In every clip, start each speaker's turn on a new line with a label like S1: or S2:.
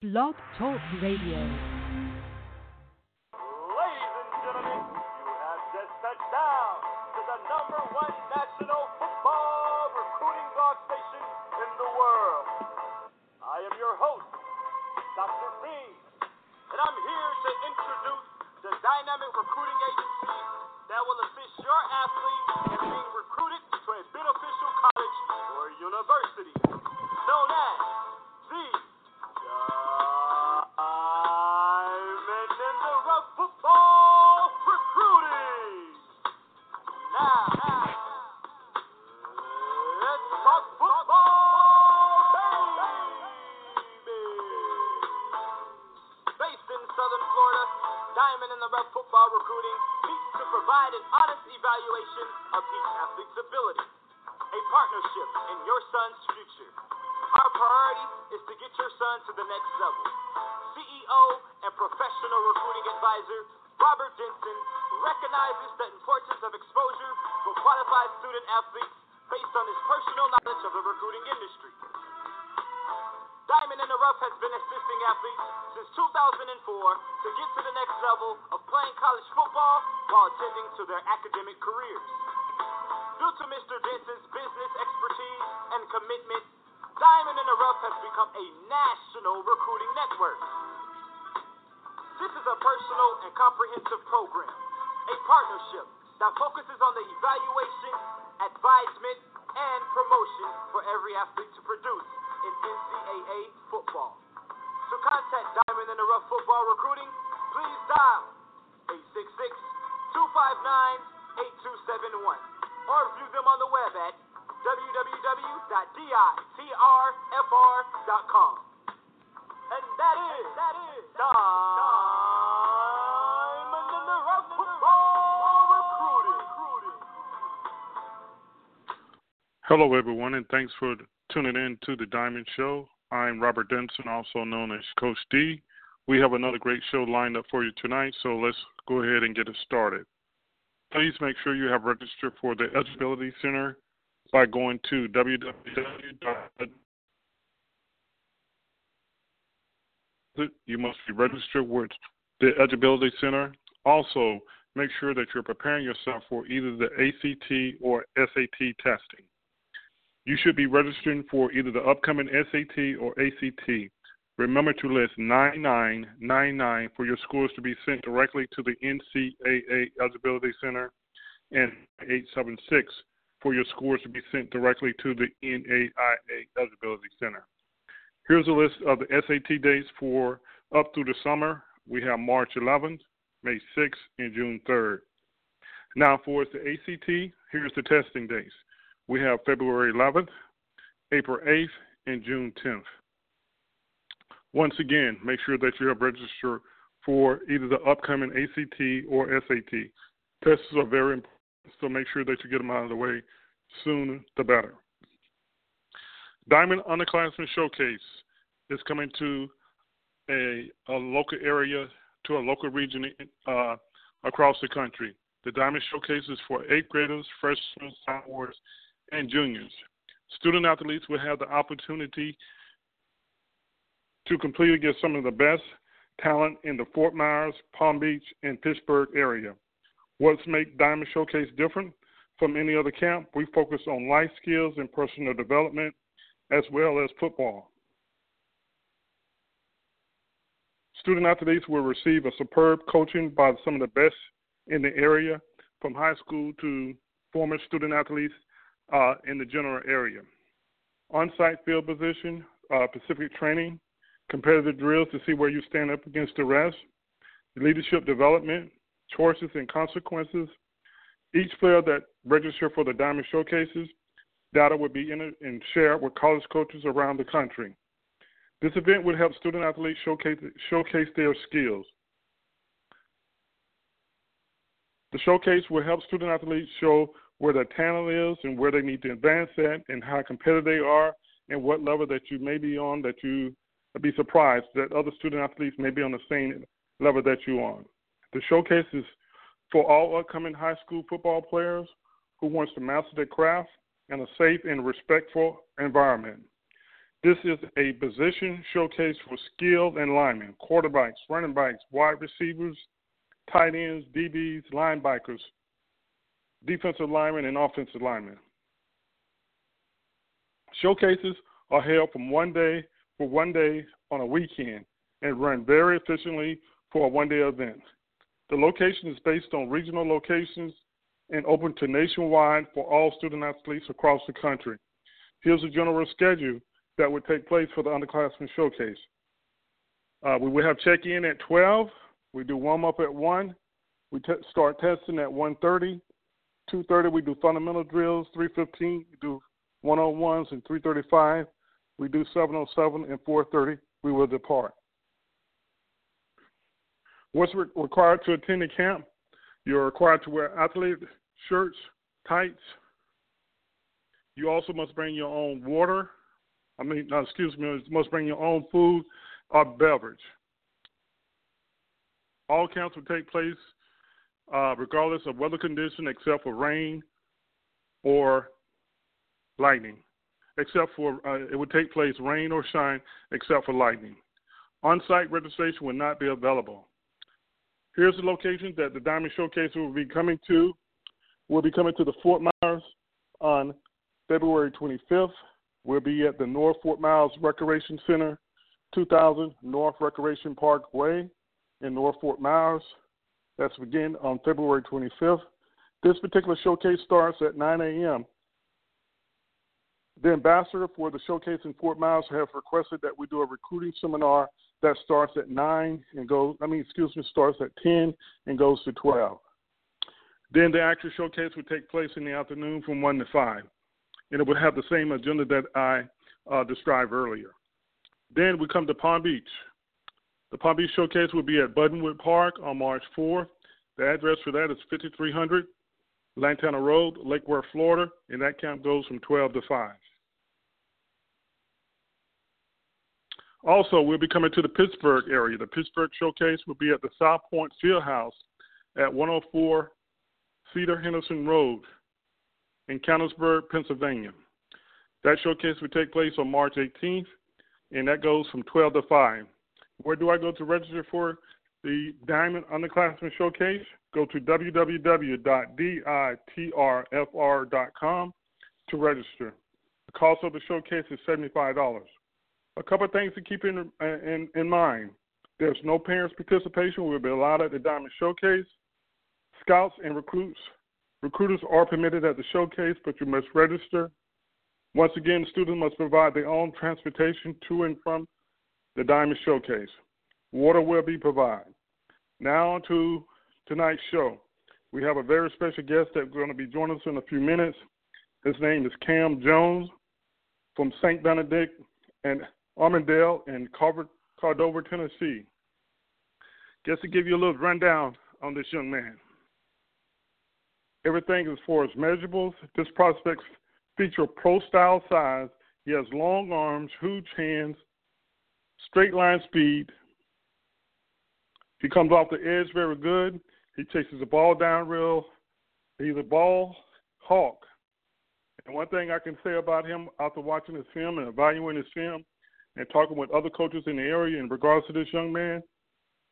S1: Blog Talk Radio.
S2: Ladies and gentlemen, you have just touched down to the number one national football recruiting blog station in the world. I am your host, Dr. Reed, and I'm here to introduce the dynamic recruiting agency that will assist your athlete in being recruited to a beneficial college or university, partnership in your son's future. Our priority is to get your son to the next level. CEO and professional recruiting advisor Robert Denson recognizes the importance of exposure for qualified student athletes based on his personal knowledge of the recruiting industry. Diamond in the Rough has been assisting athletes since 2004 to get to the next level of playing college football while attending to their academic careers. Due to Mr. Denson's business expertise and commitment, Diamond in the Rough has become a national recruiting network. This is a personal and comprehensive program, a partnership that focuses on the evaluation, advisement, and promotion for every athlete to produce in NCAA football. To contact Diamond in the Rough Football Recruiting, please dial www.ditrfr.com. And that is, that is Diamond Recruiting.
S3: Hello, everyone, and thanks for tuning in to the Diamond Show. I'm Robert Denson, also known as Coach D. We have another great show lined up for you tonight, so let's go ahead and get it started. Please make sure you have registered for the Eligibility Center by going to www. You must be registered with the Eligibility Center. Also, make sure that you're preparing yourself for either the ACT or SAT testing. You should be registering for either the upcoming SAT or ACT. Remember to list 9999 for your scores to be sent directly to the NCAA Eligibility Center and 876 for your scores to be sent directly to the NAIA Eligibility Center. Here's a list of the SAT dates for up through the summer. We have March 11th, May 6th, and June 3rd. Now, for the ACT, here's the testing dates. We have February 11th, April 8th, and June 10th. Once again, make sure that you have registered for either the upcoming ACT or SAT. Tests are very important, so make sure that you get them out of the way sooner the better. Diamond Underclassmen Showcase is coming to a, a local area, to a local region uh, across the country. The Diamond Showcase is for eighth graders, freshmen, sophomores, and juniors. Student athletes will have the opportunity to compete against some of the best talent in the Fort Myers, Palm Beach, and Pittsburgh area. What's make Diamond Showcase different from any other camp? We focus on life skills and personal development, as well as football. Student athletes will receive a superb coaching by some of the best in the area, from high school to former student athletes uh, in the general area. On site field position, uh, Pacific training, competitive drills to see where you stand up against the rest, leadership development, choices and consequences. Each player that registers for the Diamond Showcases, data will be entered and shared with college coaches around the country. This event would help student athletes showcase, showcase their skills. The showcase will help student athletes show where their talent is and where they need to advance at and how competitive they are and what level that you may be on that you be surprised that other student athletes may be on the same level that you're on. The showcase is for all upcoming high school football players who wants to master their craft in a safe and respectful environment. This is a position showcase for skilled and linemen, quarterbacks, running backs, wide receivers, tight ends, DBs, linebackers, defensive linemen, and offensive linemen. Showcases are held from one day for one day on a weekend and run very efficiently for a one day event. The location is based on regional locations and open to nationwide for all student athletes across the country. Here's a general schedule that would take place for the underclassmen showcase. Uh, we will have check in at 12. We do warm up at 1. We t- start testing at 1:30. 2:30 we do fundamental drills. 3:15 we do one-on-ones, and 3:35 we do 707 and 4:30 we will depart. What's re- required to attend the camp? You're required to wear athlete shirts, tights. You also must bring your own water, I mean, no, excuse me, you must bring your own food or beverage. All camps will take place uh, regardless of weather condition except for rain or lightning. Except for, uh, it would take place rain or shine except for lightning. On site registration will not be available. Here's the location that the Diamond Showcase will be coming to. We'll be coming to the Fort Myers on February 25th We'll be at the North Fort Myers Recreation Center, 2000 North Recreation Park Way in North Fort Myers. That's begin on February 25th. This particular showcase starts at 9 a.m. The ambassador for the showcase in Fort Myers have requested that we do a recruiting seminar that starts at 9 and goes, I mean, excuse me, starts at 10 and goes to 12. Then the actual showcase would take place in the afternoon from 1 to 5 and it would have the same agenda that I uh, described earlier. Then we come to Palm Beach. The Palm Beach Showcase will be at Buttonwood Park on March 4th. The address for that is 5300 Lantana Road, Lake Worth, Florida, and that camp goes from 12 to 5. Also, we'll be coming to the Pittsburgh area. The Pittsburgh Showcase will be at the Southpointe Fieldhouse at 104 Cedar Henderson Road in Canonsburg, Pennsylvania. That showcase will take place on March 18th, and that goes from 12 to 5. Where do I go to register for the Diamond Underclassmen Showcase? Go to www.ditrfr.com to register. The cost of the showcase is $75. A couple of things to keep in, in, in mind. There's no parents' participation We'll be allowed at the Diamond Showcase. Scouts and recruits Recruiters are permitted at the showcase, but you must register. Once again, students must provide their own transportation to and from the Diamond Showcase. Water will be provided. Now to tonight's show. We have a very special guest that's going to be joining us in a few minutes. His name is Cam Jones from St. Benedict and Auburndale in Cordova, Tennessee. Just to give you a little rundown on this young man. Everything as far as measurables, this prospect feature pro style size. He has long arms, huge hands, straight line speed. He comes off the edge very good. He chases the ball down real. He's a ball hawk. And one thing I can say about him after watching his film and evaluating his film and talking with other coaches in the area in regards to this young man,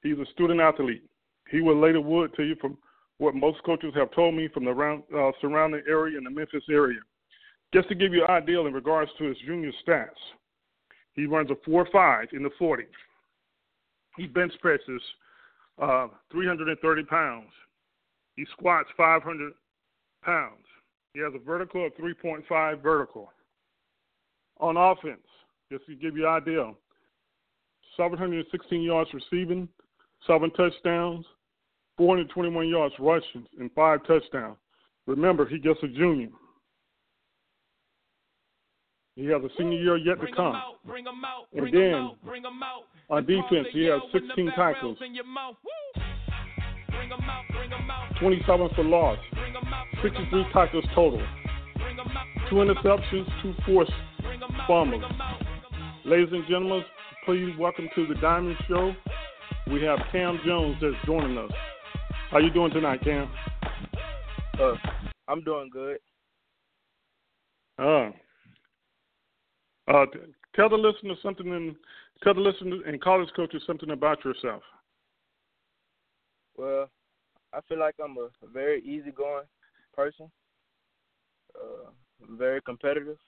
S3: he's a student athlete. He will later wood to you from what most coaches have told me from the uh, surrounding area in the Memphis area. Just to give you an idea in regards to his junior stats, he runs a 4.5 in the 40. He bench presses uh, 330 pounds. He squats 500 pounds. He has a vertical of 3.5 vertical. On offense, just to give you an idea, 716 yards receiving, seven touchdowns, 421 yards rushing and five touchdowns. Remember, he gets a junior. He has a senior year yet to come. and then on defense, he has 16 tackles, 27 for loss, 63 tackles total, two interceptions, two forced fumbles. Ladies and gentlemen, please welcome to the Diamond Show. We have Cam Jones that's joining us. How you doing tonight, Cam?
S1: Uh, I'm doing good.
S3: Uh, uh, tell the listener something and tell the listener and college coaches something about yourself.
S1: Well, I feel like I'm a very easygoing person. Uh, very competitive.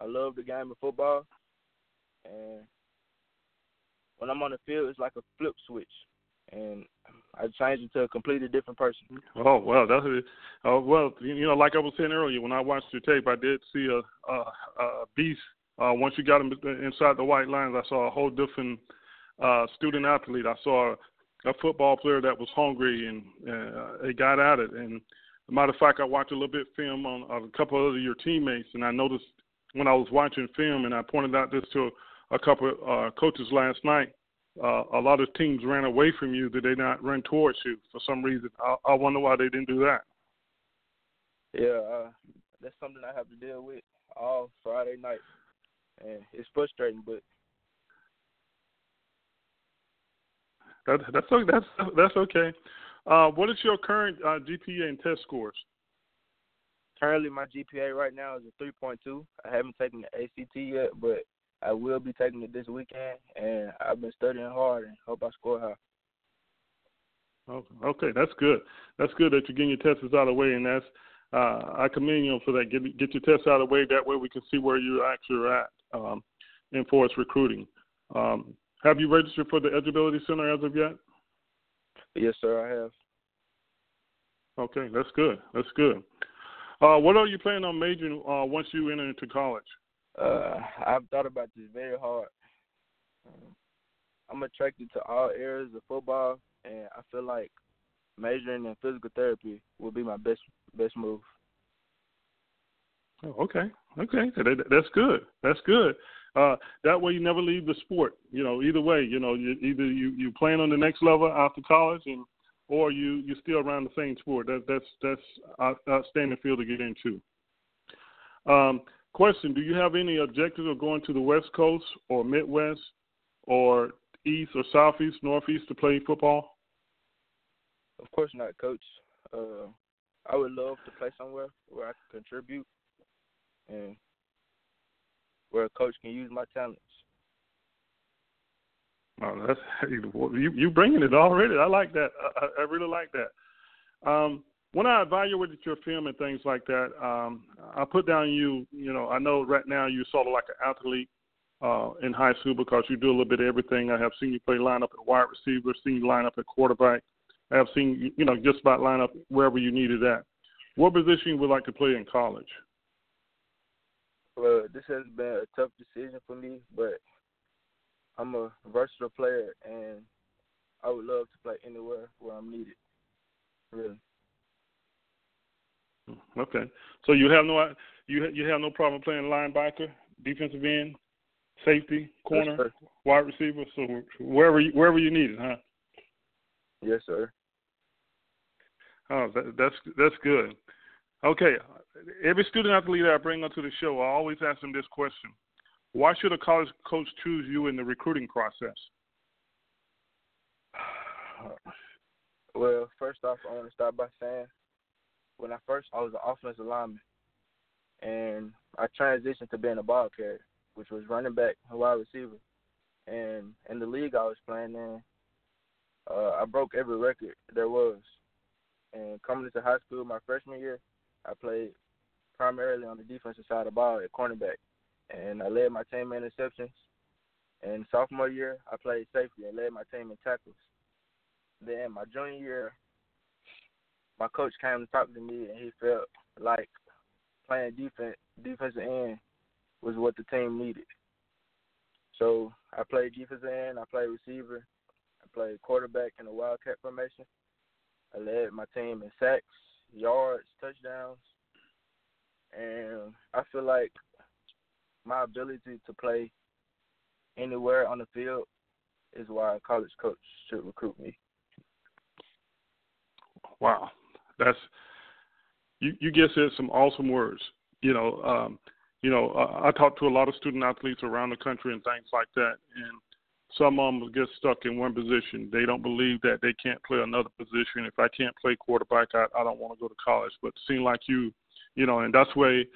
S1: I love the game of football, and when I'm on the field, it's like a flip switch, and I change into a completely different person.
S3: Oh well, that's uh, well, you know, like I was saying earlier, when I watched your tape, I did see a, a, a beast. Uh, once you got him inside the white lines, I saw a whole different uh, student athlete. I saw a, a football player that was hungry and uh, he got at it. And matter of fact, I watched a little bit film on, on a couple of your teammates, and I noticed when I was watching film, and I pointed out this to a couple of uh, coaches last night uh, a lot of teams ran away from you. Did they not run towards you for some reason? I, I wonder why they didn't do that.
S1: Yeah, uh, that's something I have to deal with all Friday night, and it's frustrating, but
S3: that, that's that's that's okay. Uh, what is your current uh, GPA and test scores?
S1: Currently, my GPA right now is a 3.2. I haven't taken the ACT yet, but I will be taking it this weekend, and I've been studying hard and hope I score high.
S3: Oh, okay, that's good. That's good that you're getting your tests out of the way, and that's uh, I commend you for that. Get get your tests out of the way. That way, we can see where you actually are at um, in force recruiting. Um, have you registered for the Eligibility Center as of yet?
S1: Yes, sir, I have.
S3: Okay, that's good. That's good. Uh, what are you planning on majoring uh, once you enter into college?
S1: Uh, I've thought about this very hard. I'm attracted to all areas of football, and I feel like majoring in physical therapy will be my best best move.
S3: Oh, okay, okay, that's good. That's good. Uh, that way, you never leave the sport. You know, either way, you know, you, either you you playing on the next level after college, and or you you're still around the same sport. That that's that's outstanding field to get into. Um, Question: Do you have any objectives of going to the West Coast or Midwest or East or Southeast, Northeast to play football?
S1: Of course not, Coach. Uh, I would love to play somewhere where I can contribute and where a coach can use my talents.
S3: Oh, that's you. You bringing it already. I like that. I, I really like that. Um, when I evaluated your film and things like that, um, I put down you. You know, I know right now you're sort of like an athlete uh, in high school because you do a little bit of everything. I have seen you play lineup at wide receiver, seen you line up at quarterback. I have seen you know just about line up wherever you needed that. What position you would like to play in college?
S1: Well, this has been a tough decision for me, but I'm a versatile player, and I would love to play anywhere where I'm needed. Really.
S3: Okay. So you have no you you have no problem playing linebacker, defensive end, safety, corner,
S1: yes,
S3: wide receiver. So wherever you, wherever you need it, huh?
S1: Yes, sir.
S3: Oh, that, that's that's good. Okay. Every student athlete that I bring onto the show, I always ask them this question: Why should a college coach choose you in the recruiting process?
S1: Well, first off, I want to start by saying when I first I was an offensive lineman, and I transitioned to being a ball carrier, which was running back and wide receiver. And in the league I was playing in, uh, I broke every record there was. And coming into high school, my freshman year, I played primarily on the defensive side of the ball at cornerback, and I led my team in interceptions. And sophomore year, I played safety and led my team in tackles. Then my junior year, my coach came and talked to me, and he felt like playing defense, defensive end was what the team needed. So I played defensive end, I played receiver, I played quarterback in the wildcat formation. I led my team in sacks, yards, touchdowns, and I feel like my ability to play anywhere on the field is why a college coach should recruit me.
S3: Wow, that's you. You just said some awesome words. You know, um, you know, uh, I talk to a lot of student athletes around the country and things like that, and some of them get stuck in one position. They don't believe that they can't play another position. If I can't play quarterback, I, I don't want to go to college. But seems like you, you know, and that's way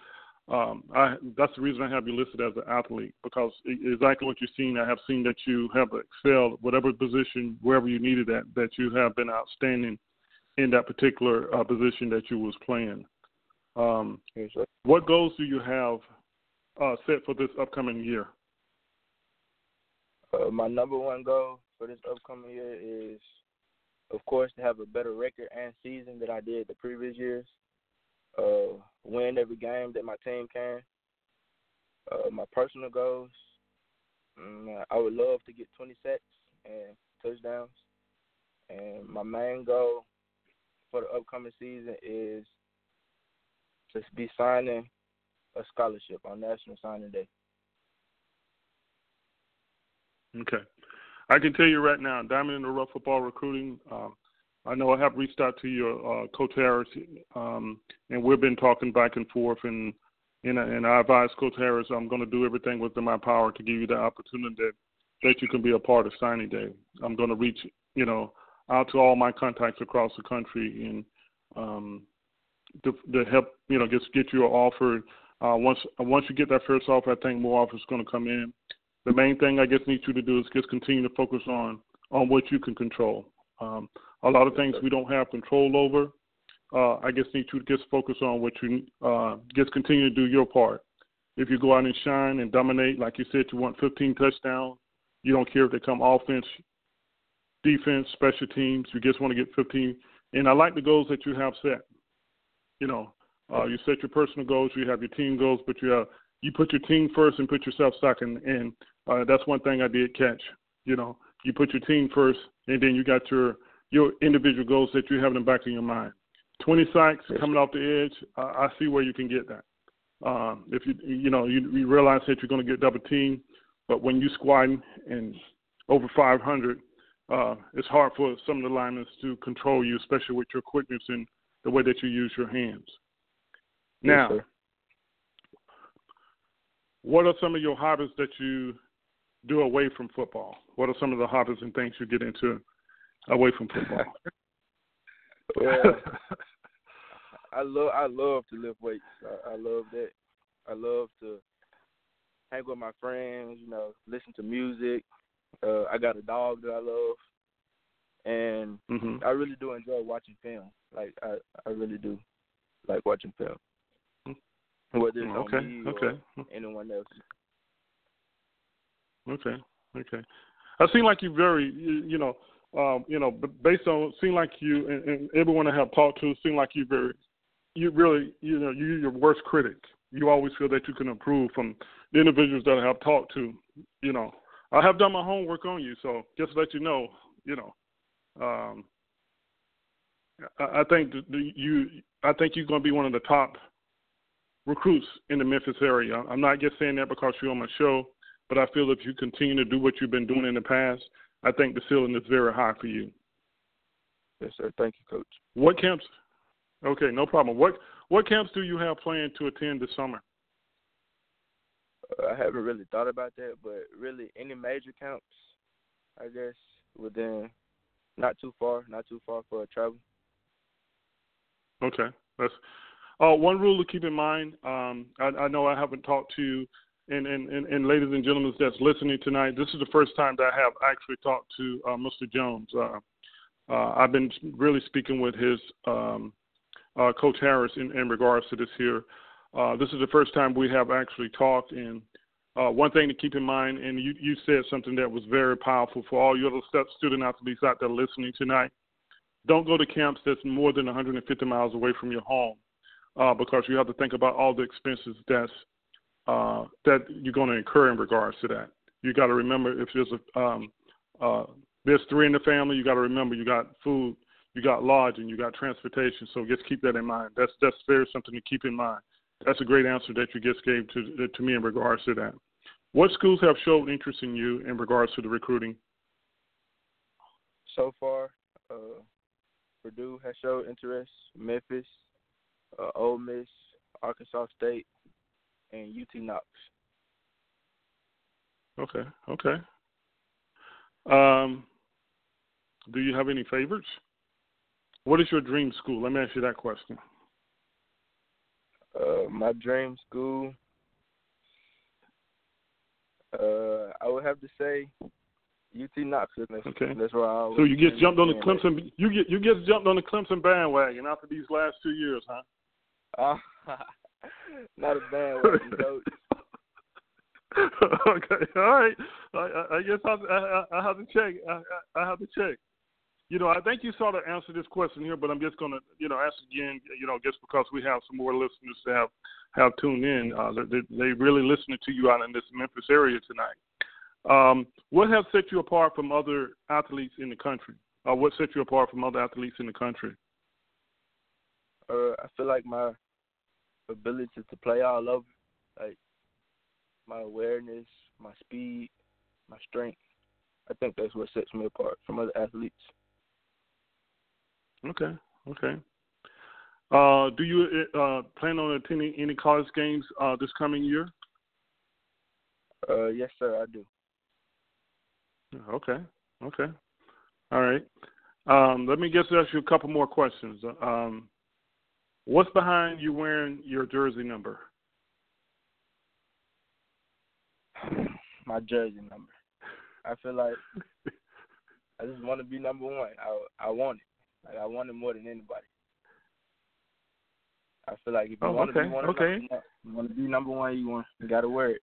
S3: um, I that's the reason I have you listed as an athlete because exactly what you've seen. I have seen that you have excelled whatever position wherever you needed that that you have been outstanding in that particular uh, position that you was playing. Um,
S1: yes,
S3: what goals do you have uh, set for this upcoming year?
S1: Uh, my number one goal for this upcoming year is, of course, to have a better record and season than I did the previous years uh, win every game that my team can. Uh, my personal goals, um, I would love to get 20 sacks and touchdowns. And my main goal for the upcoming season is to be signing a scholarship on National Signing Day.
S3: Okay. I can tell you right now, Diamond in the Rough Football Recruiting, um, I know I have reached out to your uh, Coach Harris, um, and we've been talking back and forth, and and, and I advise Coach Harris I'm going to do everything within my power to give you the opportunity that that you can be a part of signing day. I'm going to reach, you know, out to all my contacts across the country and um, to, to help, you know, just get you an offer. Uh, once once you get that first offer, I think more offers going to come in. The main thing I guess need you to do is just continue to focus on on what you can control. Um, a lot of things we don't have control over. Uh, I just need you to just focus on what you uh, just continue to do your part. If you go out and shine and dominate, like you said, you want 15 touchdowns. You don't care if they come offense, defense, special teams. You just want to get 15. And I like the goals that you have set. You know, uh, you set your personal goals, you have your team goals, but you have you put your team first and put yourself second. And uh, that's one thing I did catch. You know, you put your team first, and then you got your your individual goals that you have in the back of your mind. 20 sacks coming off the edge, I, I see where you can get that. Um, if you you know you, you realize that you're going to get double team, but when you squatting and over 500, uh, it's hard for some of the linemen to control you, especially with your quickness and the way that you use your hands. Now,
S1: yes,
S3: what are some of your hobbies that you do away from football? What are some of the hobbies and things you get into away from football?
S1: well, I love I love to lift weights. I, I love that. I love to hang with my friends. You know, listen to music. Uh, I got a dog that I love, and
S3: mm-hmm.
S1: I really do enjoy watching film. Like I, I really do like watching film. Whether it's
S3: okay,
S1: on me
S3: okay.
S1: or anyone else.
S3: Okay, okay. I seem like you very, you, you know, um, you know, based on seem like you and, and everyone I have talked to seem like you very, you really, you know, you your worst critic. You always feel that you can improve from the individuals that I have talked to. You know, I have done my homework on you, so just to let you know, you know, um, I, I think you, I think you're going to be one of the top recruits in the Memphis area. I'm not just saying that because you're on my show, but I feel if you continue to do what you've been doing in the past, I think the ceiling is very high for you.
S1: Yes, sir. Thank you, Coach.
S3: What camps? Okay, no problem. What what camps do you have planned to attend this summer?
S1: I haven't really thought about that, but really any major camps, I guess within not too far, not too far for a travel.
S3: Okay, that's uh, one rule to keep in mind. Um, I, I know I haven't talked to you, and, and, and, and, ladies and gentlemen that's listening tonight, this is the first time that I have actually talked to uh, Mr. Jones. Uh, uh, I've been really speaking with his um, uh, Coach Harris in, in, regards to this here. Uh, this is the first time we have actually talked, and one thing to keep in mind, and you, you said something that was very powerful for all your little student athletes out there listening tonight. Don't go to camps that's more than 150 miles away from your home uh, because you have to think about all the expenses that's uh, that you're going to incur in regards to that. You got to remember if there's a um, uh, there's three in the family, you got to remember you got food, you got lodging, you got transportation. So just keep that in mind. That's that's very something to keep in mind. That's a great answer that you just gave to to me in regards to that. What schools have showed interest in you in regards to the recruiting?
S1: So far, uh, Purdue has showed interest. Memphis, uh, Ole Miss, Arkansas State, and UT Knox.
S3: Okay, okay. Um, do you have any favorites? What is your dream school? Let me ask you that question.
S1: Uh, my dream school. Uh, I would have to say UT Knoxville. That's,
S3: okay.
S1: That's where I. Was.
S3: So you get jumped on the Clemson. You get you get jumped on the Clemson bandwagon after these last two years, huh?
S1: Uh, not a bandwagon coach.
S3: okay, all right. I, I guess I, I, I have to check. I, I have to check. You know, I think you sort of answered this question here, but I'm just going to, you know, ask again. You know, just because we have some more listeners to have have tuned in, uh, they, they really listening to you out in this Memphis area tonight. Um, what has set you apart from other athletes in the country? Uh, what set you apart from other athletes in the country?
S1: Uh, I feel like my ability to play all over, like my awareness, my speed, my strength. I think that's what sets me apart from other athletes.
S3: Okay, okay. Uh, do you uh, plan on attending any college games uh, this coming year?
S1: Uh, yes, sir, I do.
S3: Okay, okay. All right. Um, let me just ask you a couple more questions. Um, what's behind you wearing your jersey number?
S1: My jersey number. I feel like I just want to be number one. I I want it. Like I want it more than anybody. I feel like if you
S3: oh,
S1: want
S3: okay,
S1: to be one,
S3: okay.
S1: Number, you want to be number one. You want you got to wear it.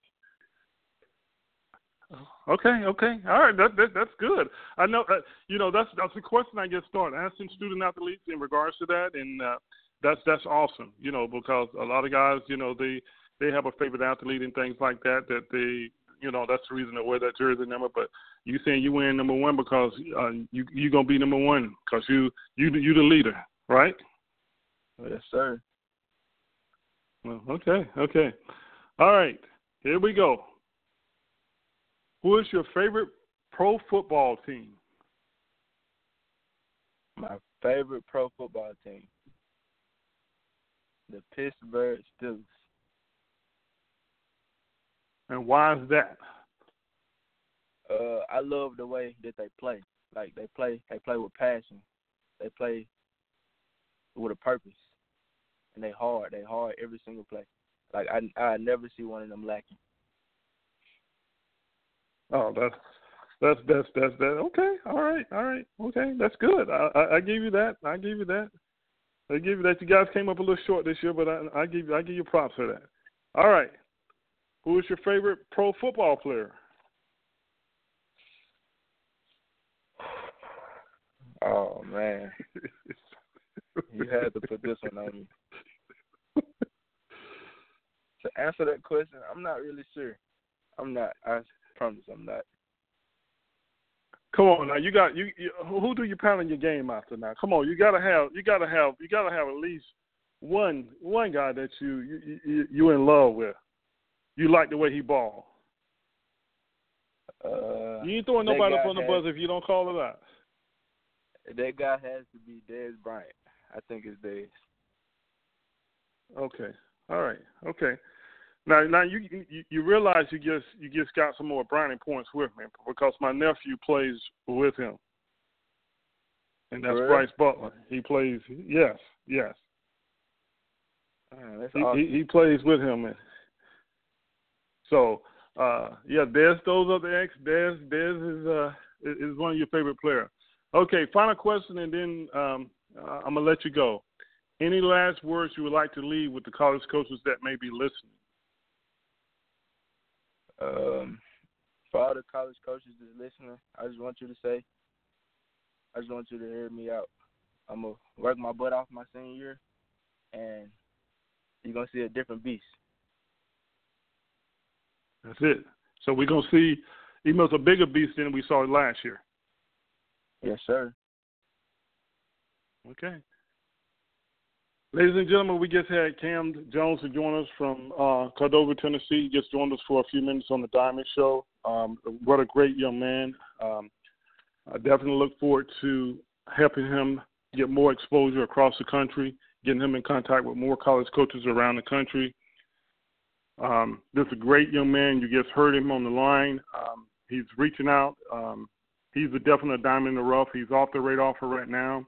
S3: Okay, okay, all right. That, that that's good. I know. Uh, you know, that's that's the question I get started asking student athletes in regards to that, and uh, that's that's awesome. You know, because a lot of guys, you know, they they have a favorite athlete and things like that that they you know that's the reason they wear that jersey number. But you saying you win number one because uh, you you gonna be number one because you you you the leader, right?
S1: Yes, sir.
S3: Well, okay, okay, all right. Here we go. Who is your favorite pro football team?
S1: My favorite pro football team, the Pittsburgh Steelers.
S3: And why is that?
S1: Uh, I love the way that they play. Like they play, they play with passion. They play with a purpose, and they hard. They hard every single play. Like I, I never see one of them lacking.
S3: Oh, that's that's that's that's that. Okay, all right, all right, okay, that's good. I, I, I give you that. I give you that. I give you that. You guys came up a little short this year, but I, I give I give you props for that. All right, who is your favorite pro football player?
S1: Oh man, you had to put this one on me. to answer that question, I'm not really sure. I'm not. I promise, I'm not.
S3: Come on now, you got you, you. Who do you pattern your game after now? Come on, you gotta have you gotta have you gotta have at least one one guy that you you you, you in love with. You like the way he ball.
S1: Uh,
S3: you ain't throwing nobody up on the buzzer if you don't call it out.
S1: That guy has to be Dez Bryant. I think it's Dez.
S3: Okay. All right. Okay. Now, now you, you you realize you just you just got some more brownie points with me because my nephew plays with him, and that's
S1: really?
S3: Brice Butler. He plays. Yes, yes.
S1: Oh, that's
S3: he,
S1: awesome.
S3: he he plays with him, and so uh yeah, Dez those are the X. Dez Dez is uh is one of your favorite players. Okay, final question, and then um, I'm gonna let you go. Any last words you would like to leave with the college coaches that may be listening?
S1: Um, for all the college coaches that's listening, I just want you to say, I just want you to hear me out. I'm gonna work my butt off my senior year, and you're gonna see a different beast.
S3: That's it. So we're gonna see even a bigger beast than we saw last year.
S1: Yes, sir.
S3: Okay. Ladies and gentlemen, we just had Cam Jones to join us from uh, Cordova, Tennessee. He just joined us for a few minutes on the Diamond Show. Um, what a great young man. Um, I definitely look forward to helping him get more exposure across the country, getting him in contact with more college coaches around the country. Um, this is a great young man. You just heard him on the line. Um, he's reaching out. Um, he's a definite diamond in the rough. He's off the radar for right now.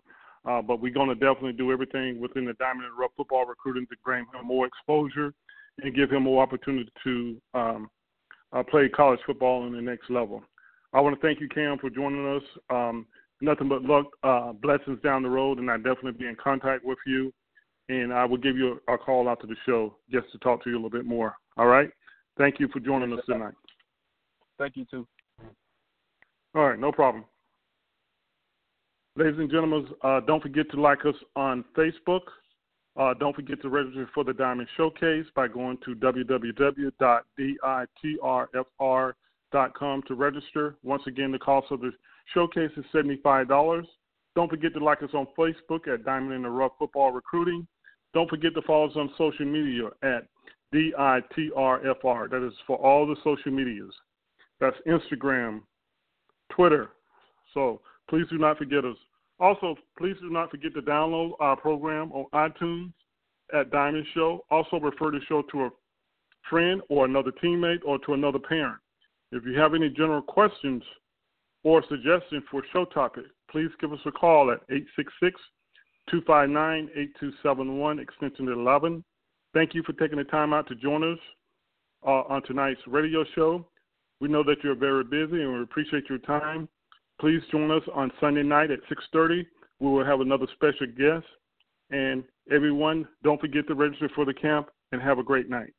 S3: Uh, but we're going to definitely do everything within the Diamond in the Rough football recruiting to bring him more exposure and give him more opportunity to um, uh, play college football on the next level. I want to thank you, Cam, for joining us. Um, nothing but luck, uh, blessings down the road, and I'll definitely be in contact with you. And I will give you a, a call out to the show just to talk to you a little bit more. All right. Thank you for joining us tonight.
S1: Thank you too.
S3: All right, no problem. Ladies and gentlemen, uh, don't forget to like us on Facebook. Uh, don't forget to register for the Diamond Showcase by going to www.ditrfr.com to register. Once again, the cost of the showcase is $75. Don't forget to like us on Facebook at Diamond in the Rough Football Recruiting. Don't forget to follow us on social media at DITRFR. That is for all the social medias. That's Instagram, Twitter. So please do not forget us. Also, please do not forget to download our program on iTunes at Diamond Show. Also, refer the show to a friend or another teammate or to another parent. If you have any general questions or suggestions for show topic, please give us a call at 866 259 8271, extension 11. Thank you for taking the time out to join us uh, on tonight's radio show. We know that you're very busy and we appreciate your time. Please join us on Sunday night at 6:30. We will have another special guest. And everyone, don't forget to register for the camp and have a great night.